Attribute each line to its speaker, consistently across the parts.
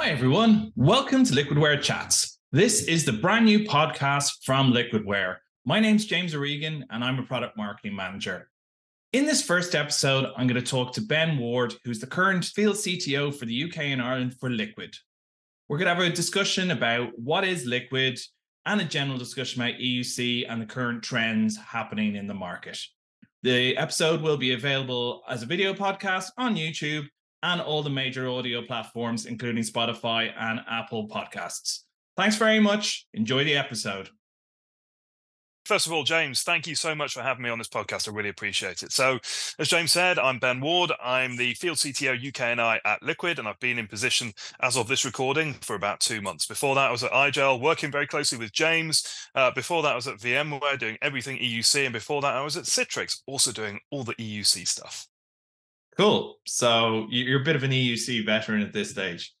Speaker 1: Hi, everyone. Welcome to Liquidware Chats. This is the brand new podcast from Liquidware. My name's James O'Regan, and I'm a product marketing manager. In this first episode, I'm going to talk to Ben Ward, who's the current field CTO for the UK and Ireland for Liquit. We're going to have a discussion about what is Liquit and a general discussion about EUC and the current trends happening in the market. The episode will be available as a video podcast on YouTube and all the major audio platforms, including Spotify and Apple Podcasts. Thanks very much. Enjoy the episode.
Speaker 2: First of all, James, thank you so much for having me on this podcast. I really appreciate it. So, as James said, I'm Ben Ward. I'm the field CTO UK and I at Liquit, and I've been in position as of this recording for about two months. Before that, I was at iGel working very closely with James. Uh, before that, I was at VMware doing everything EUC, and before that, I was at Citrix also doing all the EUC stuff.
Speaker 1: Cool. So you're a bit of an EUC veteran at this stage.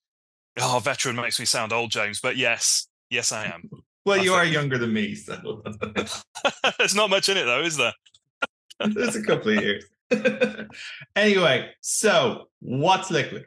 Speaker 2: Oh, veteran makes me sound old, James, but yes, yes, I am.
Speaker 1: well, I you think. are younger than me, so
Speaker 2: there's not much in it, though, is there?
Speaker 1: There's a couple of years. anyway, so what's Liquit?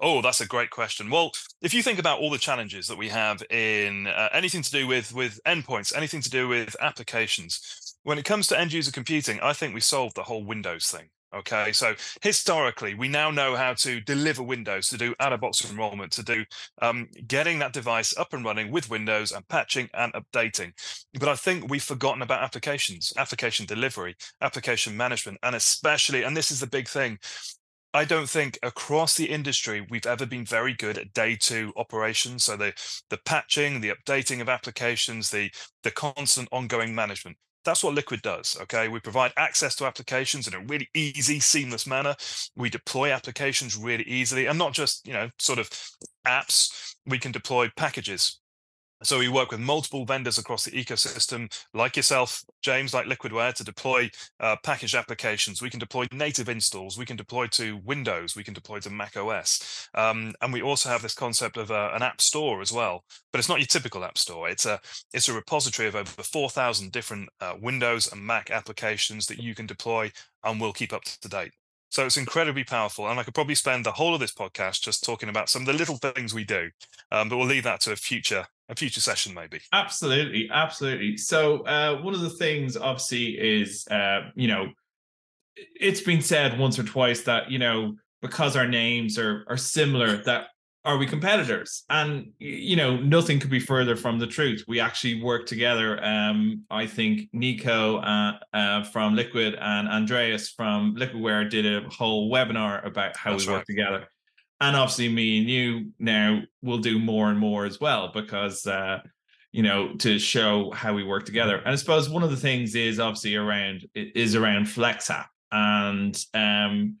Speaker 2: Oh, that's a great question. Well, if you think about all the challenges that we have in uh, anything to do with with endpoints, anything to do with applications, when it comes to end user computing, I think we solved the whole Windows thing. Okay, so historically, we now know how to deliver Windows, to do out of box enrollment, to do um, getting that device up and running with Windows and patching and updating. But I think we've forgotten about applications, application delivery, application management, and especially, and this is the big thing, I don't think across the industry we've ever been very good at day two operations. So the the patching, the updating of applications, the the constant ongoing management. That's what Liquit does. Okay. We provide access to applications in a really easy, seamless manner. We deploy applications really easily and not just, you know, sort of apps. We can deploy packages so we work with multiple vendors across the ecosystem, like yourself, James, like Liquidware, to deploy uh, packaged applications. We can deploy native installs. We can deploy to Windows. We can deploy to Mac OS. Um, and we also have this concept of uh, an app store as well. But it's not your typical app store. It's a it's a repository of over 4,000 different uh, Windows and Mac applications that you can deploy and will keep up to date. So it's incredibly powerful. And I could probably spend the whole of this podcast just talking about some of the little things we do. Um, but we'll leave that to a future a future session maybe.
Speaker 1: Absolutely absolutely. So uh, one of the things obviously is uh, you know it's been said once or twice that you know because our names are are similar that are we competitors? And you know nothing could be further from the truth. We actually work together um i think nico uh, uh, from Liquit and andreas from liquidware did a whole webinar about how That's we work together and obviously me and you now will do more and more as well because uh you know to show how we work together. And i suppose one of the things is obviously around is around FlexApp and um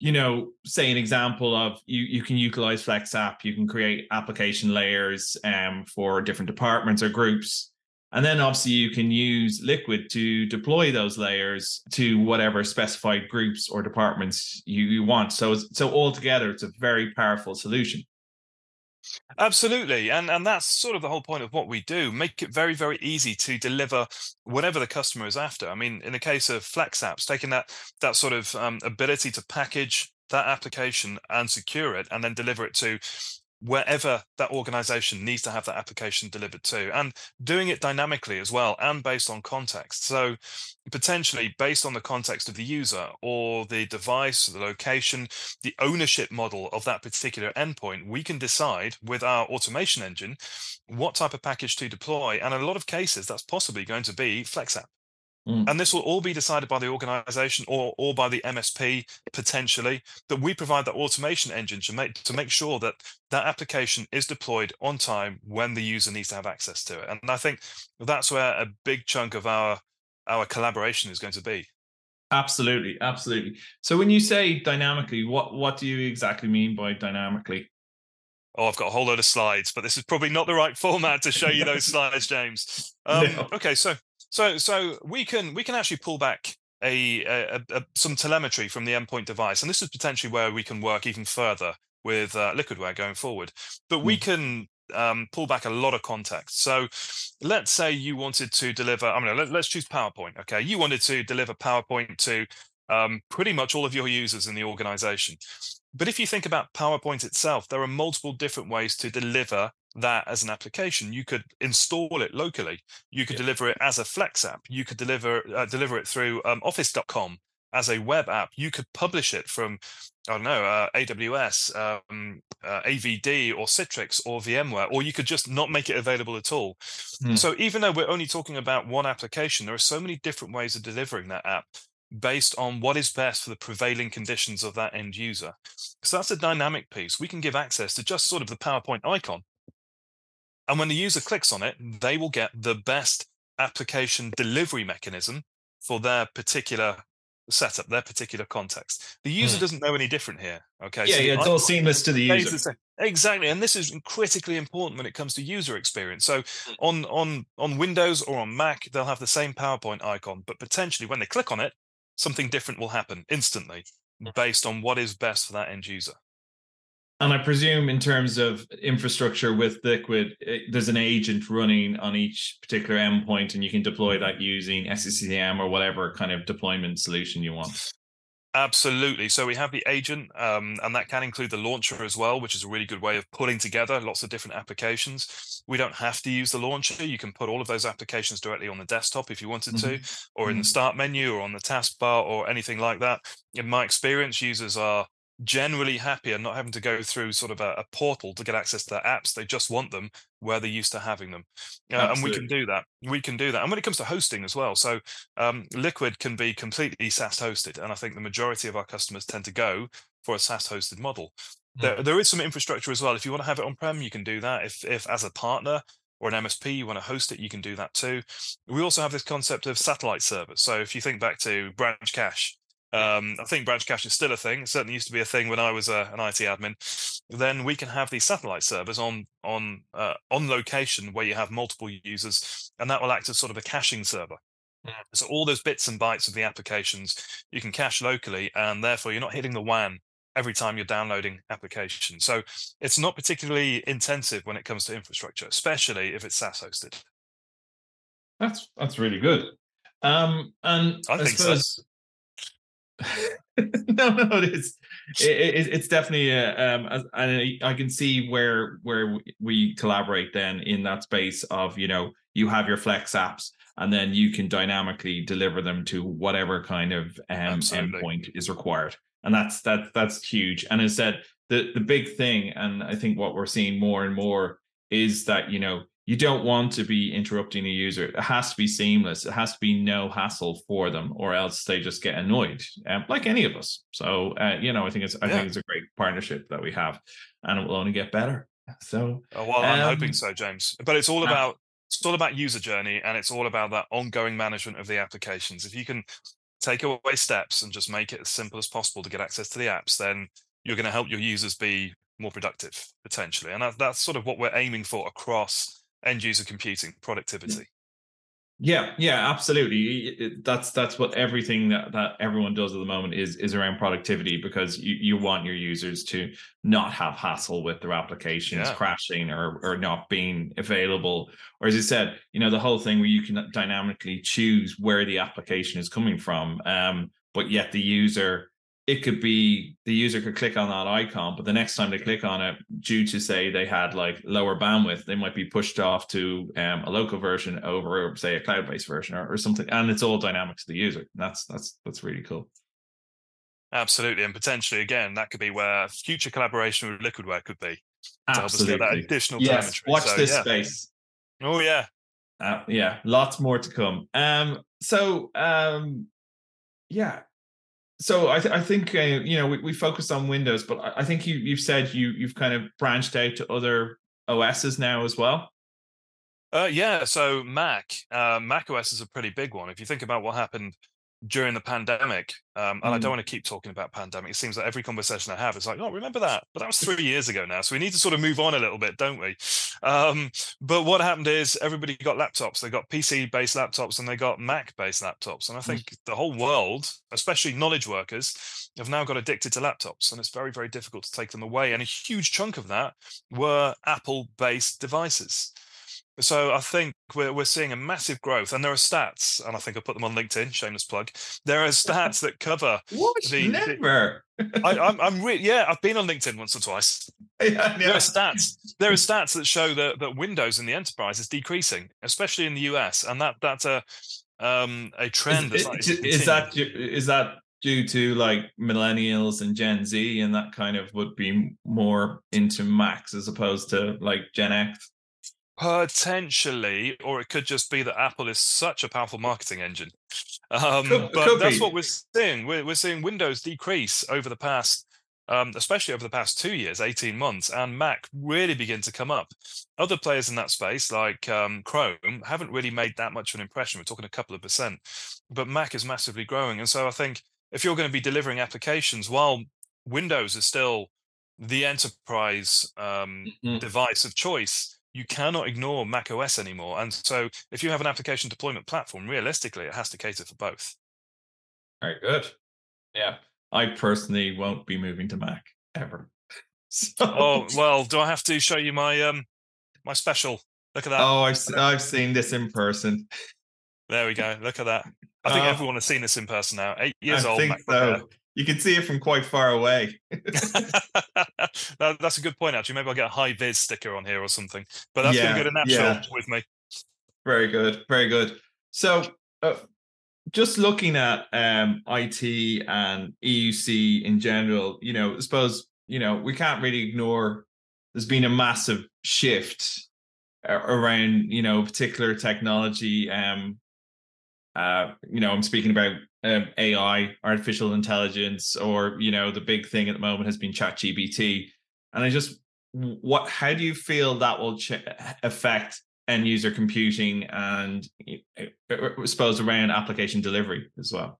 Speaker 1: you know say an example of you you can utilize FlexApp you can create application layers um for different departments or groups and then obviously you can use Liquit to deploy those layers to whatever specified groups or departments you, you want. So so altogether, it's a very powerful solution.
Speaker 2: Absolutely. And and that's sort of the whole point of what we do. Make it very, very easy to deliver whatever the customer is after. I mean, in the case of FlexApps, taking that that sort of um, ability to package that application and secure it and then deliver it to wherever that organization needs to have that application delivered to and doing it dynamically as well and based on context. So potentially based on the context of the user or the device the location the ownership model of that particular endpoint we can decide with our automation engine what type of package to deploy. And in a lot of cases that's possibly going to be FlexApp Mm. And this will all be decided by the organization or, or by the MSP potentially, that we provide that automation engine to make, to make sure that that application is deployed on time when the user needs to have access to it. And I think that's where a big chunk of our, our collaboration is going to be.
Speaker 1: Absolutely, absolutely. So when you say dynamically, what what do you exactly mean by dynamically?
Speaker 2: Oh, I've got a whole load of slides, but this is probably not the right format to show you those slides, James. Um, no. Okay, so so so we can we can actually pull back a, a, a, some telemetry from the endpoint device, and this is potentially where we can work even further with uh, Liquidware going forward. But we mm. can um, pull back a lot of context. So let's say you wanted to deliver. I mean, let, us choose PowerPoint. Okay, you wanted to deliver PowerPoint to um, pretty much all of your users in the organization But if you think about PowerPoint itself, there are multiple different ways to deliver that as an application. You could install it locally. You could yeah. deliver it as a FlexApp. You could deliver uh, deliver it through um, Office.com as a web app. You could publish it from I don't know uh, AWS, um, uh, AVD, or Citrix, or VMware, or you could just not make it available at all. Hmm. So even though we're only talking about one application, there are so many different ways of delivering that app based on what is best for the prevailing conditions of that end user. So that's a dynamic piece. We can give access to just sort of the PowerPoint icon and when the user clicks on it, they will get the best application delivery mechanism for their particular setup, their particular context. The user mm. doesn't know any different here. Okay.
Speaker 1: Yeah, so yeah, it's all seamless to the user.
Speaker 2: Exactly, and this is critically important when it comes to user experience. So hmm. on on on Windows or on Mac, they'll have the same PowerPoint icon, but potentially when they click on it, something different will happen instantly hmm. based on what is best for that end user.
Speaker 1: And I presume, in terms of infrastructure with Liquit, it, there's an agent running on each particular endpoint, and you can deploy that using SCCM or whatever kind of deployment solution you want.
Speaker 2: Absolutely. So we have the agent, um, and that can include the launcher as well, which is a really good way of pulling together lots of different applications. We don't have to use the launcher. You can put all of those applications directly on the desktop if you wanted mm-hmm. to, or in the mm-hmm. start menu, or on the taskbar, or anything like that. In my experience, users are generally happier not having to go through sort of a, a, portal to get access to their apps. They just want them where they're used to having them. Uh, and we can do that. We can do that. And when it comes to hosting as well, so um, Liquit can be completely SaaS hosted. And I think the majority of our customers tend to go for a SaaS hosted model. Mm. There, there is some infrastructure as well. If you want to have it on prem, you can do that. If, if as a partner, or an MSP, you want to host it, you can do that too. We also have this concept of satellite servers. So if you think back to Branch Cache, um, I think branch cache is still a thing. It certainly used to be a thing when I was uh, an IT admin. Then we can have these satellite servers on on uh, on location where you have multiple users, and that will act as sort of a caching server. Yeah. So all those bits and bytes of the applications you can cache locally, and therefore you're not hitting the WAN every time you're downloading applications. So it's not particularly intensive when it comes to infrastructure, especially if it's SaaS hosted.
Speaker 1: That's that's really good. Um, and I, I think suppose, so. no, no, it is. It, it, it's definitely a, um, and I can see where where we collaborate then in that space of you know you have your FlexApps and then you can dynamically deliver them to whatever kind of um, endpoint is required, and that's that that's huge. And as I said, the the big thing, and I think what we're seeing more and more is that you know you don't want to be interrupting a user. It has to be seamless. It has to be no hassle for them, or else they just get annoyed, um, like any of us. So, uh, you know, I think it's I yeah. think it's a great partnership that we have, and it will only get better. So,
Speaker 2: oh, well, I'm um, hoping so, James. But it's all about it's all about user journey, and it's all about that ongoing management of the applications. If you can take away steps and just make it as simple as possible to get access to the apps, then you're going to help your users be more productive potentially, and that, that's sort of what we're aiming for across end user computing productivity.
Speaker 1: Yeah yeah absolutely. That's that's what everything that, that everyone does at the moment is is around productivity because you, you want your users to not have hassle with their applications yeah. crashing or or not being available. Or as you said you know the whole thing where you can dynamically choose where the application is coming from um but yet the user it could be the user could click on that icon, but the next time they click on it, due to say they had like lower bandwidth, they might be pushed off to um, a local version over, say, a cloud-based version or, or something, and it's all dynamic to the user. And that's that's that's really cool.
Speaker 2: Absolutely, and potentially again, that could be where future collaboration with Liquidware could be. Absolutely, that additional
Speaker 1: yes. Watch so, this yeah. space.
Speaker 2: Oh yeah,
Speaker 1: uh, yeah, lots more to come. Um, so um, yeah, so I, th- I think uh, you know we, we on Windows, but I, I think you you've said you you've kind of branched out to other OSs now as well.
Speaker 2: Uh, yeah, so Mac, uh, Mac OS is a pretty big one. If you think about what happened during the pandemic. Um, and mm. I don't want to keep talking about pandemic. It seems like every conversation I have is like, oh, remember that? But that was three years ago now. So we need to sort of move on a little bit, don't we? Um, but what happened is everybody got laptops. They got PC based laptops and they got Mac based laptops. And I mm. think mm. the whole world, especially knowledge workers, have now got addicted to laptops. And it's very, very difficult to take them away. And a huge chunk of that were Apple based devices. So I think we're we're seeing a massive growth, and there are stats, and I think I put them on LinkedIn. Shameless plug. There are stats that cover.
Speaker 1: what?
Speaker 2: the- the-
Speaker 1: Never.
Speaker 2: I, I'm, I'm really yeah. I've been on LinkedIn once or twice.
Speaker 1: yeah,
Speaker 2: There are stats. There are stats that show that that Windows in the enterprise is decreasing, especially in the US, and that that's a um a trend
Speaker 1: Is, is,
Speaker 2: to
Speaker 1: is that due- that due to like millennials and Gen Z and that kind of would be more into Macs as opposed to like Gen X?
Speaker 2: Potentially, or it could just be that Apple is such a powerful marketing engine. Um,
Speaker 1: Could-
Speaker 2: but
Speaker 1: could
Speaker 2: that's
Speaker 1: be.
Speaker 2: what we're seeing. We're, we're seeing Windows decrease over the past, um, especially over the past two years, 18 months, and Mac really begin to come up. Other players in that space, like um, Chrome, haven't really made that much of an impression. We're talking a couple of percent, but Mac is massively growing. And so I think if you're going to be delivering applications while Windows is still the enterprise um,
Speaker 1: Mhm.
Speaker 2: device of choice, you cannot ignore Mac OS anymore. And so, if you have an application deployment platform, realistically, it has to cater for both.
Speaker 1: Very good. Yeah. I personally won't be moving to Mac ever. So,
Speaker 2: Oh well, do I have to show you my um my special? Look at that.
Speaker 1: oh, I've I've seen this in person.
Speaker 2: There we go. Look at that. I think
Speaker 1: Oh.
Speaker 2: everyone has seen this in person now. Eight years old.
Speaker 1: I
Speaker 2: old.
Speaker 1: think
Speaker 2: MacBook
Speaker 1: so. You can see it from quite far away.
Speaker 2: That- that's a good point, actually. Maybe I'll get a high vis sticker on here or something. But that's
Speaker 1: Yeah,
Speaker 2: going to go to Nashville
Speaker 1: yeah.
Speaker 2: with me.
Speaker 1: Very good, very good. So, uh, just looking at um, IT and EUC in general, you know, I suppose you know we can't really ignore. There's been a massive shift around you know particular technology. Um, uh, you know, I'm speaking about um, AI, artificial intelligence, or you know, the big thing at the moment has been ChatGPT. And I just, what, how do you feel that will ch- affect end user computing and I suppose around application delivery as well?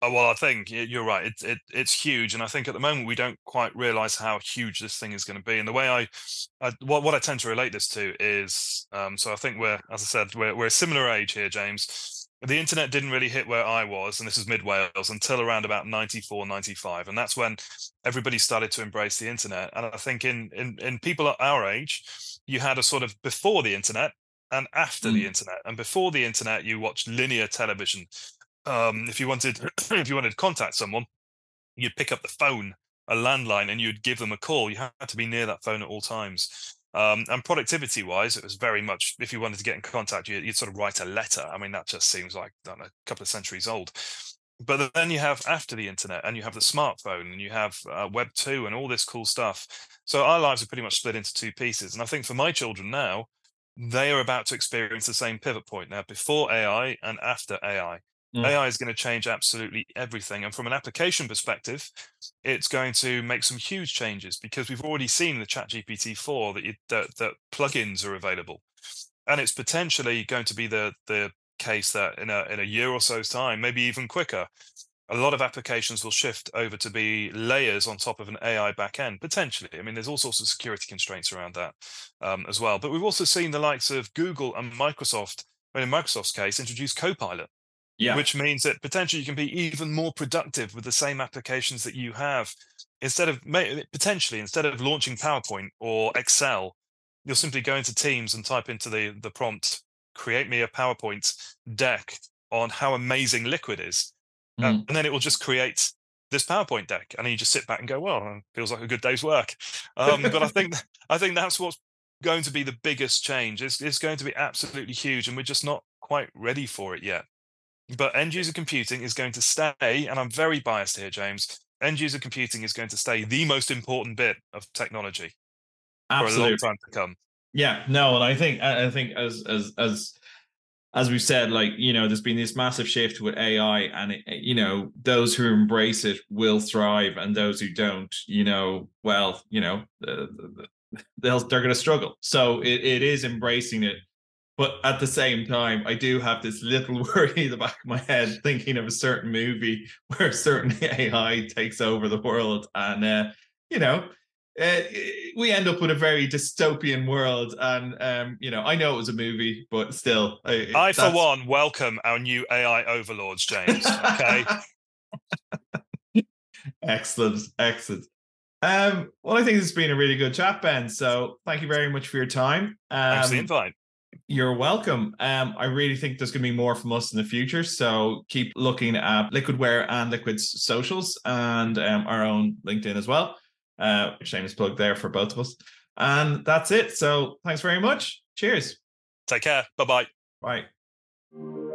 Speaker 2: Oh, well, I think you're right. It's it, it's huge, and I think at the moment we don't quite realize how huge this thing is going to be. And the way I, I what what I tend to relate this to is, um, so I think we're, as I said, we're we're a similar age here, James. The internet didn't really hit where I was, and this is mid Wales, until around about 94, 95. and that's when everybody started to embrace the internet. And I think in in in people at our age, you had a sort of before the internet and after the
Speaker 1: Mm.
Speaker 2: internet. And before the internet, you watched linear television um, if you wanted if you wanted to contact someone, you'd pick up the phone, a landline, and you'd give them a call. You had to be near that phone at all times. Um, and productivity wise, it was very much if you wanted to get in contact, you, you'd sort of write a letter. I mean, that just seems like know, a couple of centuries old. But then you have after the internet, and you have the smartphone, and you have uh, Web two, and all this cool stuff. So our lives are pretty much split into two pieces. And I think for my children now, they are about to experience the same pivot point now, before AI and after AI.
Speaker 1: Mm.
Speaker 2: AI is going to change absolutely everything. And from an application perspective, it's going to make some huge changes because we've already seen the ChatGPT 4 that, you, that that plugins are available. And it's potentially going to be the the case that in a in a year or so's time, maybe even quicker, a lot of applications will shift over to be layers on top of an AI backend, potentially. I mean, there's all sorts of security constraints around that um, as well. But we've also seen the likes of Google and Microsoft, and in Microsoft's case, introduce Copilot
Speaker 1: Yeah.
Speaker 2: which means that potentially you can be even more productive with the same applications that you have. Instead of potentially instead of launching powerpoint or excel you'll simply go into teams and type into the the prompt create me a powerpoint deck on how amazing Liquit is. Uh,
Speaker 1: Mm.
Speaker 2: and then it will just create this powerpoint deck and then you just sit back and go well feels like a good day's work. Um, but i think i think that's what's going to be the biggest change. It's, it's going to be absolutely huge and we're just not quite ready for it yet but end user computing is going to stay, and I'm very biased here, James. End user computing is going to stay the most important bit of technology for a long
Speaker 1: Absolutely.
Speaker 2: time to come.
Speaker 1: Yeah, no, and I think I think as as as as we've said, like you know, there's been this massive shift with AI, and it, you know, those who embrace it will thrive, and those who don't, you know, well, you know, they'll they're going to struggle. So it, it is embracing it, but at the same time, I do have this little worry in the back of my head, thinking of a certain movie where a certain AI takes over the world, and uh, you know, uh, we end up with a very dystopian world and um you know i know it was a movie but still I,
Speaker 2: I, for one, welcome our new AI overlords, James. Okay.
Speaker 1: excellent excellent um well i think this has been a really good chat ben so thank you very much for your time
Speaker 2: Thanks for the
Speaker 1: um
Speaker 2: invite.
Speaker 1: You're welcome. Um, I really think there's going to be more from us in the future. So keep looking at Liquidware and Liquit's socials and um, our own LinkedIn as well. Uh, shameless plug there for both of us. And that's it. So thanks very much. Cheers.
Speaker 2: Take care. Bye-bye.
Speaker 1: Bye.